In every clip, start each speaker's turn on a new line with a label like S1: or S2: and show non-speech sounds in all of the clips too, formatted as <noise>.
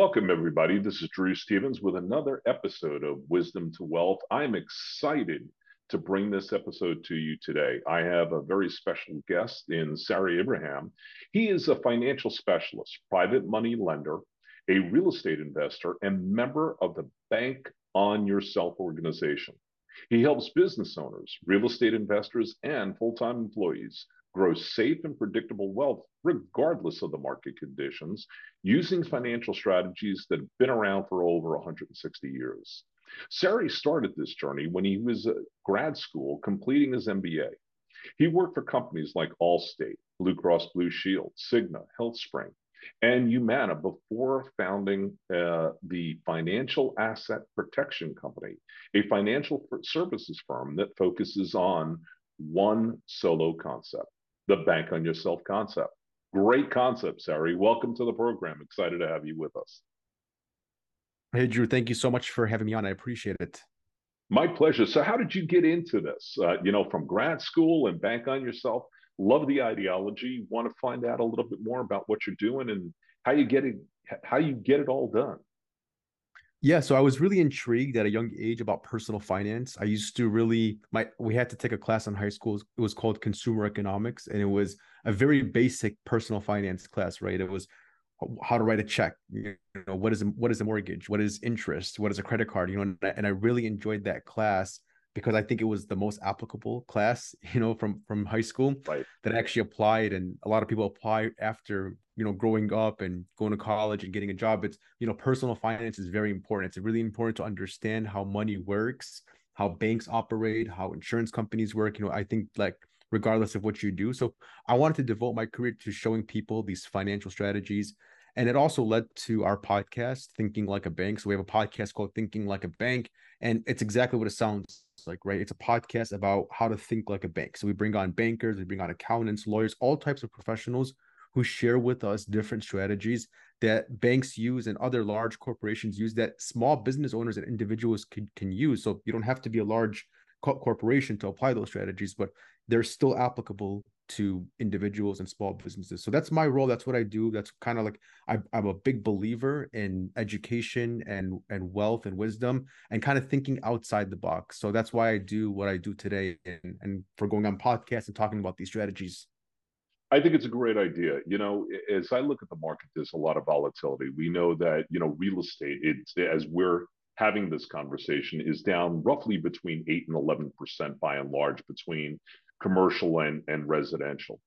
S1: welcome everybody. This is Drew Stevens with another episode of Wisdom to Wealth. I'm excited to bring this episode to you today. I have a very special guest in Sari Abraham. He is a financial specialist, private money lender, a real estate investor, and member of the Bank on Yourself organization. He helps business owners, real estate investors, and full time employees grow safe and predictable wealth regardless of the market conditions using financial strategies that have been around for over 160 years. Sari started this journey when he was at grad school completing his MBA. He worked for companies like Allstate, Blue Cross Blue Shield, Cigna, HealthSpring, and Humana before founding uh, the Financial Asset Protection Company, a financial services firm that focuses on one solo concept the bank on yourself concept. Great concept, Sari. Welcome to the program. Excited to have you with us.
S2: Hey, Drew, thank you so much for having me on. I appreciate it.
S1: My pleasure. So, how did you get into this? Uh, you know, from grad school and bank on yourself. Love the ideology. Want to find out a little bit more about what you're doing and how you get it, how you get it all done.
S2: Yeah, so I was really intrigued at a young age about personal finance. I used to really my we had to take a class in high school. It was called consumer economics, and it was a very basic personal finance class, right? It was how to write a check, you know, what is a, what is a mortgage, what is interest, what is a credit card, you know, and I, and I really enjoyed that class because I think it was the most applicable class, <laughs> you know, from from high school
S1: right.
S2: that actually applied, and a lot of people apply after you know growing up and going to college and getting a job. It's you know personal finance is very important. It's really important to understand how money works, how banks operate, how insurance companies work. You know, I think like regardless of what you do. So I wanted to devote my career to showing people these financial strategies. And it also led to our podcast, Thinking Like a Bank. So we have a podcast called Thinking Like a Bank. And it's exactly what it sounds like, right? It's a podcast about how to think like a bank. So we bring on bankers, we bring on accountants, lawyers, all types of professionals who share with us different strategies that banks use and other large corporations use that small business owners and individuals can, can use. So you don't have to be a large corporation to apply those strategies, but they're still applicable to individuals and small businesses. So that's my role. That's what I do. That's kind of like I, I'm a big believer in education and and wealth and wisdom and kind of thinking outside the box. So that's why I do what I do today and, and for going on podcasts and talking about these strategies.
S1: I think it's a great idea. You know, as I look at the market, there's a lot of volatility. We know that, you know, real estate, it's as we're having this conversation, is down roughly between 8 and 11% by and large between commercial and, and residential.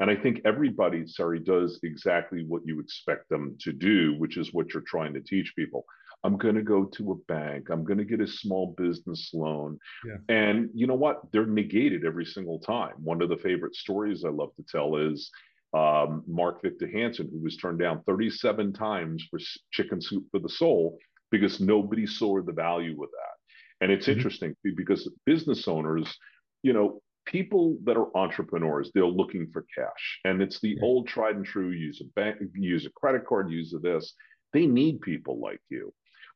S1: And I think everybody, Sari, does exactly what you expect them to do, which is what you're trying to teach people. I'm going to go to a bank. I'm going to get a small business loan. Yeah. And you know what? They're negated every single time. One of the favorite stories I love to tell is um, Mark Victor Hansen, who was turned down 37 times for chicken soup for the soul because nobody saw the value with that. And it's mm-hmm. interesting because business owners, you know, people that are entrepreneurs, they're looking for cash. And it's the yeah. old tried and true use a bank, use a credit card, use of this. They need people like you.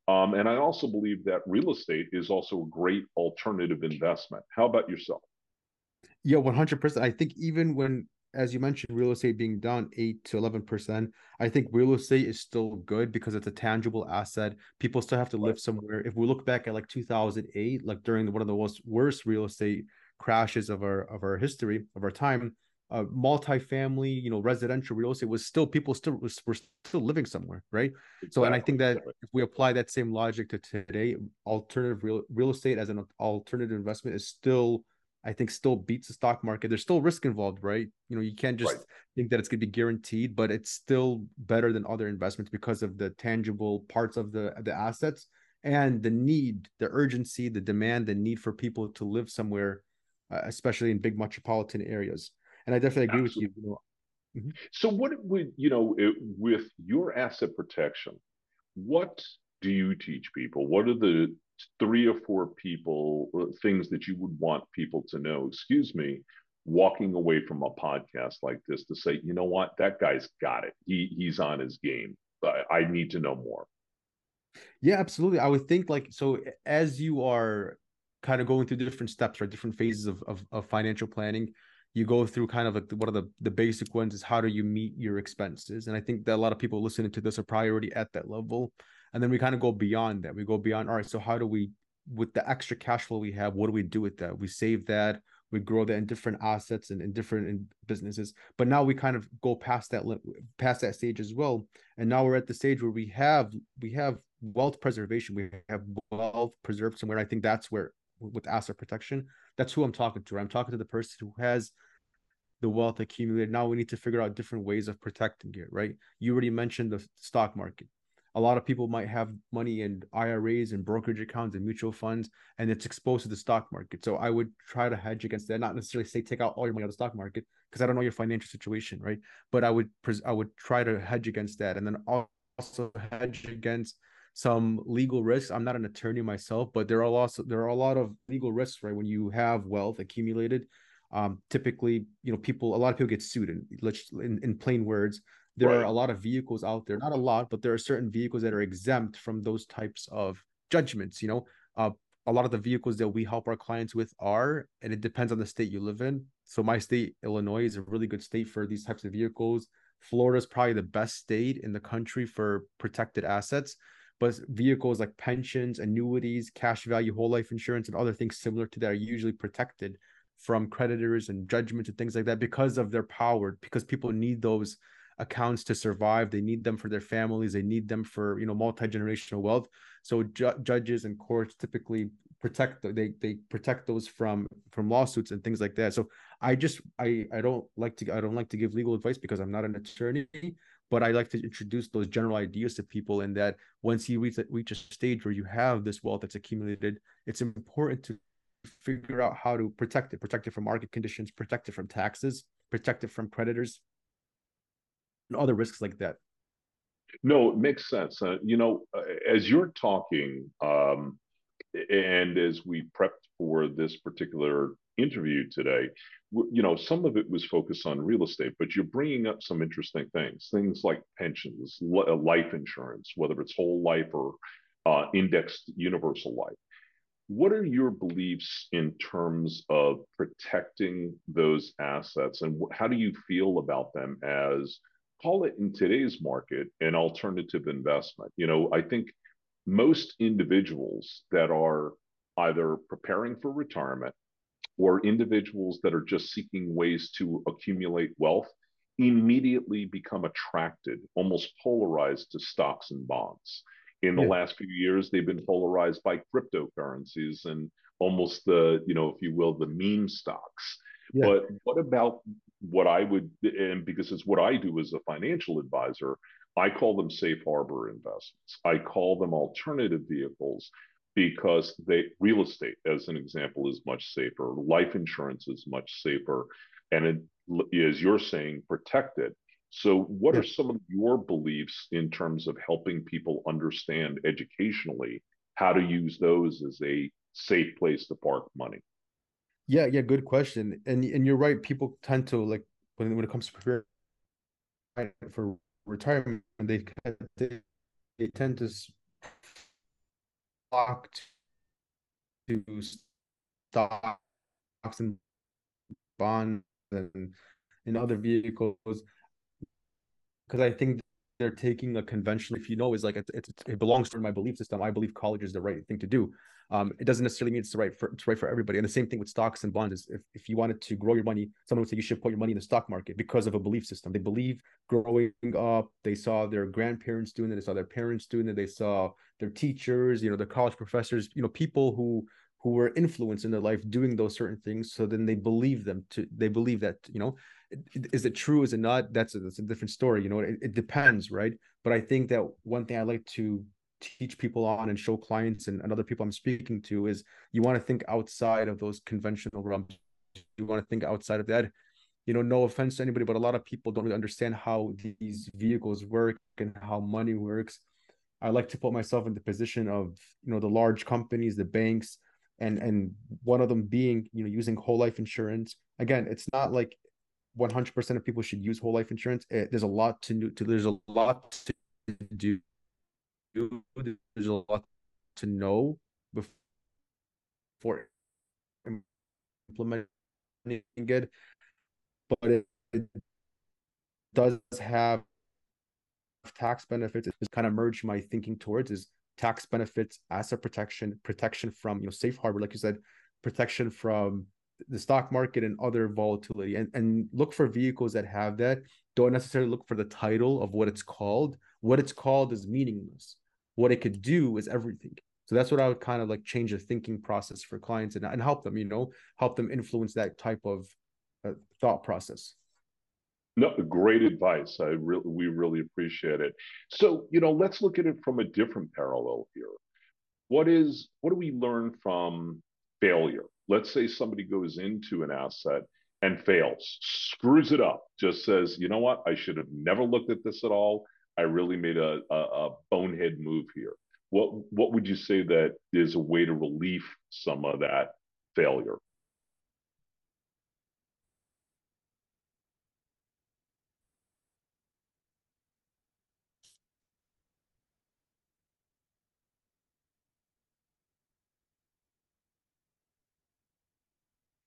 S1: Um, and I also believe that real estate is also a great alternative investment. How about yourself?
S2: Yeah, 100%. I think even when, as you mentioned, real estate being down 8 to 11%, I think real estate is still good because it's a tangible asset. People still have to live somewhere. If we look back at like 2008, like during one of the most worst real estate crashes of our of our history of our time uh, multifamily you know residential real estate was still people still was, were still living somewhere right exactly. so and i think that if we apply that same logic to today alternative real real estate as an alternative investment is still i think still beats the stock market there's still risk involved right you know you can't just right. think that it's going to be guaranteed but it's still better than other investments because of the tangible parts of the the assets and the need the urgency the demand the need for people to live somewhere uh, especially in big metropolitan areas. And I definitely agree Absolutely. with you. you know.
S1: mm-hmm. So, what would you know it, with your asset protection? What do you teach people? What are the three or four people uh, things that you would want people to know? Excuse me, walking away from a podcast like this to say, you know what, that guy's got it. He he's on his game. I, I need to know more.
S2: Yeah, absolutely. I would think like so as you are kind of going through different steps, right? Different phases of, of, of financial planning. you go through kind of like one of the the basic ones is how do you meet your expenses? And i think that a lot of people listening to this are probably already at that level. And then we kind of go beyond that. We go beyond all right so how do we with the extra cash flow we have what do we do with that? We save that. We grow that in different assets and in different in businesses. But now we kind of go past that past that stage as well. And now we're at the stage where we have we have wealth preservation. We have wealth preserved somewhere. I think that's where with asset protection that's who i'm talking to i'm talking to the person who has the wealth accumulated now we need to figure out different ways of protecting it right you already mentioned the stock market a lot of people might have money in IRAs and brokerage accounts and mutual funds, and it's exposed to the stock market. So I would try to hedge against that. Not necessarily say take out all your money out of the stock market because I don't know your financial situation, right? But I would I would try to hedge against that, and then also hedge against some legal risks. I'm not an attorney myself, but there are also there are a lot of legal risks, right? When you have wealth accumulated, um, typically, you know, people a lot of people get sued, and in, in plain words, there right. are a lot of vehicles out there not a lot but there are certain vehicles that are exempt from those types of judgments you know uh, a lot of the vehicles that we help our clients with are and it depends on the state you live in so my state illinois is a really good state for these types of vehicles florida is probably the best state in the country for protected assets but vehicles like pensions annuities cash value whole life insurance and other things similar to that are usually protected from creditors and judgments and things like that because of their power because people need those accounts to survive. They need them for their families. They need them for you know multi-generational wealth. So ju- judges and courts typically protect they they protect those from from lawsuits and things like that. So i just i i don't like to i don't like to give legal advice because i'm not an attorney but i like to introduce those general ideas to people and that once you reach, reach a stage where you have this wealth that's accumulated it's important to figure out how to protect it protect it from market conditions protect it from taxes protect it from creditors and other risks like that.
S1: No, it makes sense. Uh, you know, uh, as you're talking, um, and as we prepped for this particular interview today, you know, some of it was focused on real estate, but you're bringing up some interesting things, things like pensions, uh, life insurance, whether it's whole life or uh, indexed universal life. What are your beliefs in terms of protecting those assets, and how do you feel about them as call it in today's market an alternative investment. You know, I think most individuals that are either preparing for retirement or individuals that are just seeking ways to accumulate wealth immediately become attracted, almost polarized to stocks and bonds. In the yeah. last few years, they've been polarized by cryptocurrencies and almost the, you know, if you will, the meme stocks. Yeah. But what about what I would, and because it's what I do as a financial advisor, I call them safe harbor investments. I call them alternative vehicles because they real estate, as an example, is much safer. Life insurance is much safer, and it, as you're saying, protected. So, what yeah. are some of your beliefs in terms of helping people understand educationally how to use those as a safe place to park money?
S2: Yeah, yeah, good question. And and you're right. People tend to like when when it comes to preparing for retirement, they they, they tend to flock to stocks and bonds and in other vehicles because I think they're taking a conventional if you know is like it, it, it belongs to my belief system. I believe college is the right thing to do um, it doesn't necessarily mean it's the right for it's right for everybody. And the same thing with stocks and bonds is if, if you wanted to grow your money someone would say you should put your money in the stock market because of a belief system. They believe growing up they saw their grandparents doing it they saw their parents doing it they saw their teachers you know their college professors you know people who who were influenced in their life doing those certain things. So then they believe them to they believe that you know is it true? Is it not? That's a, that's a different story. You know it, it depends right? But i think that one thing i like to teach people on and show clients and, and other people i'm speaking to is you want to think outside of those conventional realms. You want to think outside of that. You know no offense to anybody but a lot of people don't really understand how these vehicles work and how money works. I like to put myself in the position of you know the large companies the banks and and one of them being you know using whole life insurance. Again it's not like 100% of people should use whole life insurance. It, there's a lot to, to there's a lot to there's a lot to know before implementing it but it, it does have tax benefits. It's kind of merged my thinking towards is tax benefits, asset protection, protection from you know safe harbor, like you said, protection from the stock market and other volatility, and and look for vehicles that have that. Don't necessarily look for the title of what it's called. What it's called is meaningless. What it could do is everything. So that's what I would kind of like change the thinking process for clients and, and help them, you know, help them influence that type of uh, thought process.
S1: No, great advice. I really, we really appreciate it. So, you know, let's look at it from a different parallel here. What is, what do we learn from failure? Let's say somebody goes into an asset and fails, screws it up, just says, you know what, I should have never looked at this at all. I really made a, a, a bonehead move here. What, what would you say that is a way to relieve some of that failure?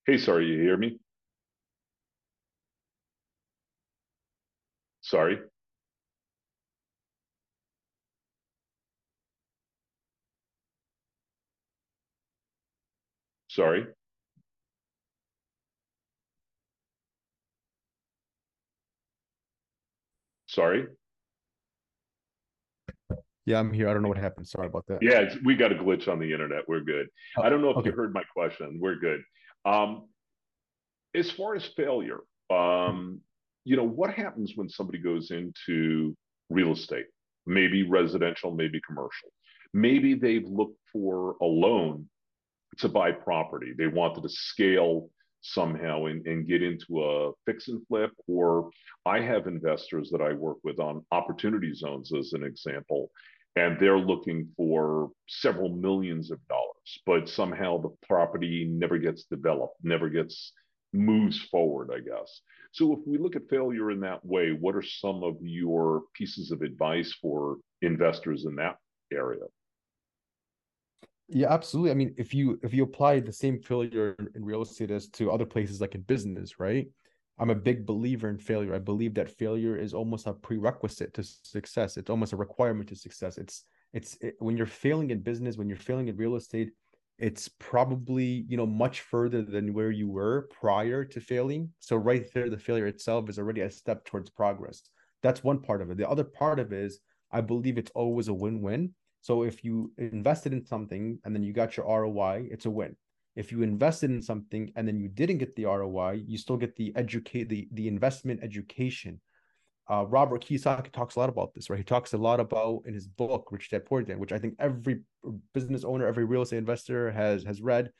S1: Hey, Sari, you hear me? Sorry. Sorry. Sorry.
S2: Yeah, I'm here. I don't know what happened. Sorry about that.
S1: Yeah, we got a glitch on the internet. We're good.
S2: Oh,
S1: I don't know if
S2: okay.
S1: you heard my question. We're good. Um, as far as failure, um, you know, what happens when somebody goes into real estate? Maybe residential, maybe commercial. Maybe they've looked for a loan to buy property. They wanted to scale somehow and, and get into a fix and flip. Or I have investors that I work with on opportunity zones, as an example, and they're looking for several millions of dollars, but somehow the property never gets developed, never gets moves forward, I guess. So if we look at failure in that way, what are some of your pieces of advice for investors in that area?
S2: Yeah, absolutely. I mean, if you if you apply the same failure in real estate as to other places like in business, right? I'm a big believer in failure. I believe that failure is almost a prerequisite to success. It's almost a requirement to success. It's it's it, when you're failing in business, when you're failing in real estate, it's probably you know much further than where you were prior to failing. So right there, the failure itself is already a step towards progress. That's one part of it. The other part of it is I believe it's always a win-win so if you invested in something and then you got your ROI, it's a win. If you invested in something and then you didn't get the ROI, you still get the educate the the investment education. Uh, Robert Kiyosaki talks a lot about this, right? He talks a lot about in his book Rich Dad Poor Dad, which I think every business owner, every real estate investor has has read.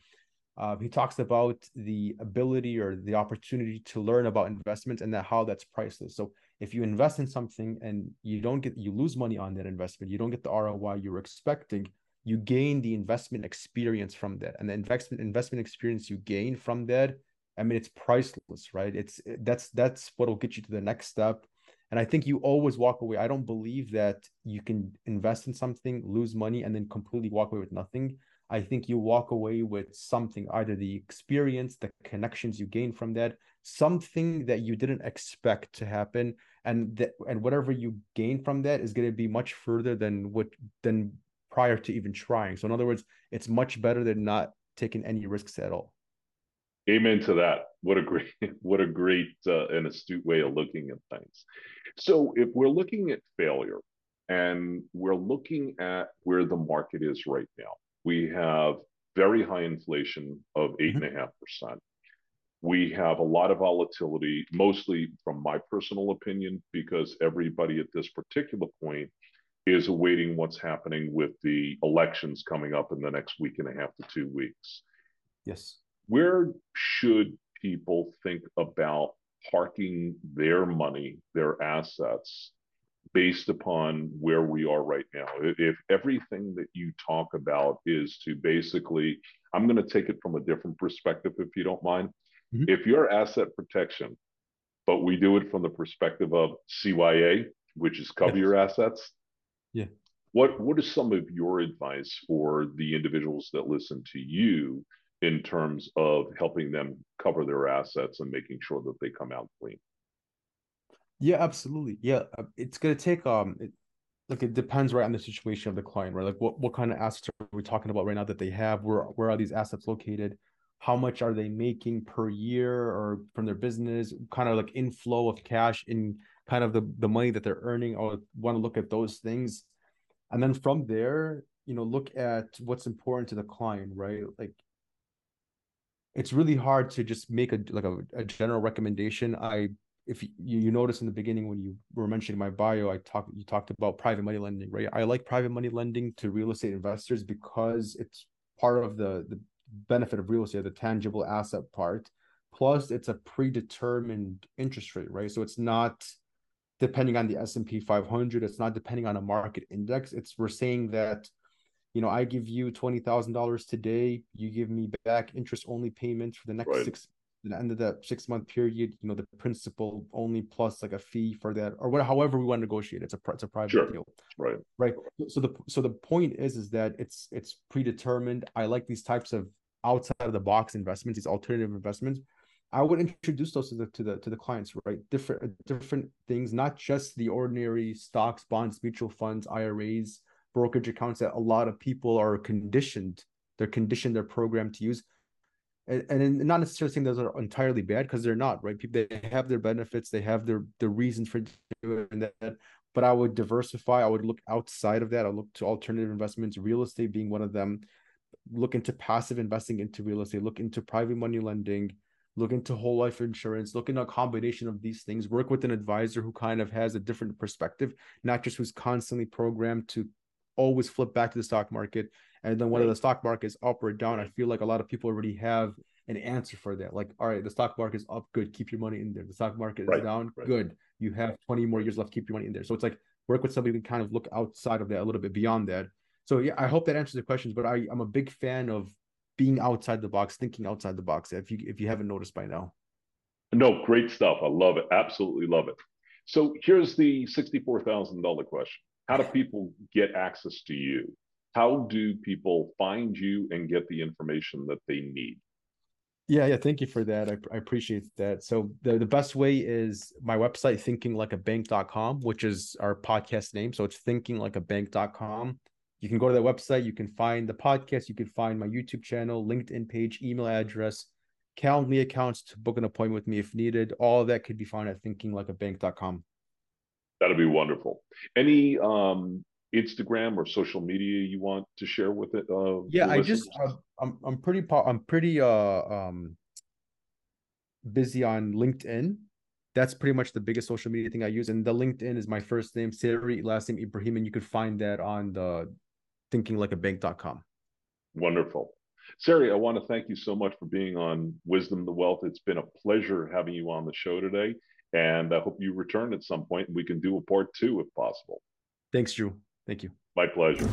S2: Uh, he talks about the ability or the opportunity to learn about investments and that how that's priceless. So if you invest in something and you don't get you lose money on that investment you don't get the roi you're expecting you gain the investment experience from that. And the investment investment experience you gain from that i mean it's priceless right? It's that's that's what will get you to the next step. And i think you always walk away. I don't believe that you can invest in something lose money and then completely walk away with nothing. I think you walk away with something, either the experience, the connections you gain from that, something that you didn't expect to happen, and that and whatever you gain from that is going to be much further than what than prior to even trying. So in other words, it's much better than not taking any risks at all.
S1: Amen to that. What a great, <laughs> what a great uh, and astute way of looking at things. So if we're looking at failure and we're looking at where the market is right now, we have very high inflation of eight and a half percent. We have a lot of volatility, mostly from my personal opinion, because everybody at this particular point is awaiting what's happening with the elections coming up in the next week and a half to two weeks.
S2: Yes.
S1: Where should people think about parking their money, their assets, based upon where we are right now. If everything that you talk about is to basically, I'm going to take it from a different perspective, if you don't mind. Mm-hmm. If you're asset protection, but we do it from the perspective of CYA, which is cover yes. your assets.
S2: Yeah.
S1: What what is some of your advice for the individuals that listen to you in terms of helping them cover their assets and making sure that they come out clean.
S2: Yeah, absolutely. Yeah, uh, it's gonna take um, it, like it depends right on the situation of the client, right? Like what what kind of assets are we talking about right now that they have? Where where are these assets located? How much are they making per year or from their business? Kind of like inflow of cash in kind of the the money that they're earning. I want to look at those things, and then from there, you know, look at what's important to the client, right? Like it's really hard to just make a like a, a general recommendation. I if you, you notice in the beginning when you were mentioning my bio, I talked you talked about private money lending, right? I like private money lending to real estate investors because it's part of the the benefit of real estate, the tangible asset part. Plus, it's a predetermined interest rate, right? So it's not depending on the S&P 500. It's not depending on a market index. It's we're saying that you know, I give you twenty thousand dollars today. You give me back interest only payments for the next right. six. The end of that six month period, you know, the principal only plus like a fee for that, or whatever. However, we want to negotiate. It's a it's a private
S1: sure.
S2: deal,
S1: right?
S2: Right. So the so the point is is that it's it's predetermined. I like these types of outside of the box investments, these alternative investments. I would introduce those to the to the to the clients, right? Different different things, not just the ordinary stocks, bonds, mutual funds, IRAs, brokerage accounts that a lot of people are conditioned they're conditioned they're programmed to use and, and not necessarily saying those are entirely bad because they're not right people they have their benefits they have their their reasons for doing that but i would diversify i would look outside of that i look to alternative investments real estate being one of them look into passive investing into real estate look into private money lending look into whole life insurance look into a combination of these things work with an advisor who kind of has a different perspective not just who's constantly programmed to always flip back to the stock market. And then whether right. the stock market is up or down, I feel like a lot of people already have an answer for that. Like, all right, the stock market is up, good, keep your money in there. The stock market is right. down, right. good. You have 20 more years left, keep your money in there. So it's like work with somebody who can kind of look outside of that a little bit beyond that. So yeah, I hope that answers the questions. But I, I'm a big fan of being outside the box, thinking outside the box. If you if you haven't noticed by now.
S1: No, great stuff. I love it. Absolutely love it. So here's the sixty-four thousand dollar question how do people get access to you? How do people find you and get the information that they need?
S2: Yeah, yeah. Thank you for that. I, I appreciate that. So the, the best way is my website, thinkinglikeabank.com, which is our podcast name. So it's thinkinglikeabank.com. You can go to that website. You can find the podcast. You can find my YouTube channel, LinkedIn page, email address, Calendly accounts to book an appointment with me if needed. All of that could be found at thinkinglikeabank.com.
S1: That'd be wonderful. Any um, Instagram or social media you want to share with it? Uh,
S2: yeah, I just uh, I'm I'm pretty I'm pretty uh um busy on LinkedIn. That's pretty much the biggest social media thing I use, and the LinkedIn is my first name, Sari, last name Ibrahim, and you could find that on the thinkinglikeabank.com.
S1: Wonderful. Sari, I want to thank you so much for being on Wisdom to Wealth. It's been a pleasure having you on the show today. And I hope you return at some point and we can do a part two if possible.
S2: Thanks, Drew. Thank you.
S1: My pleasure.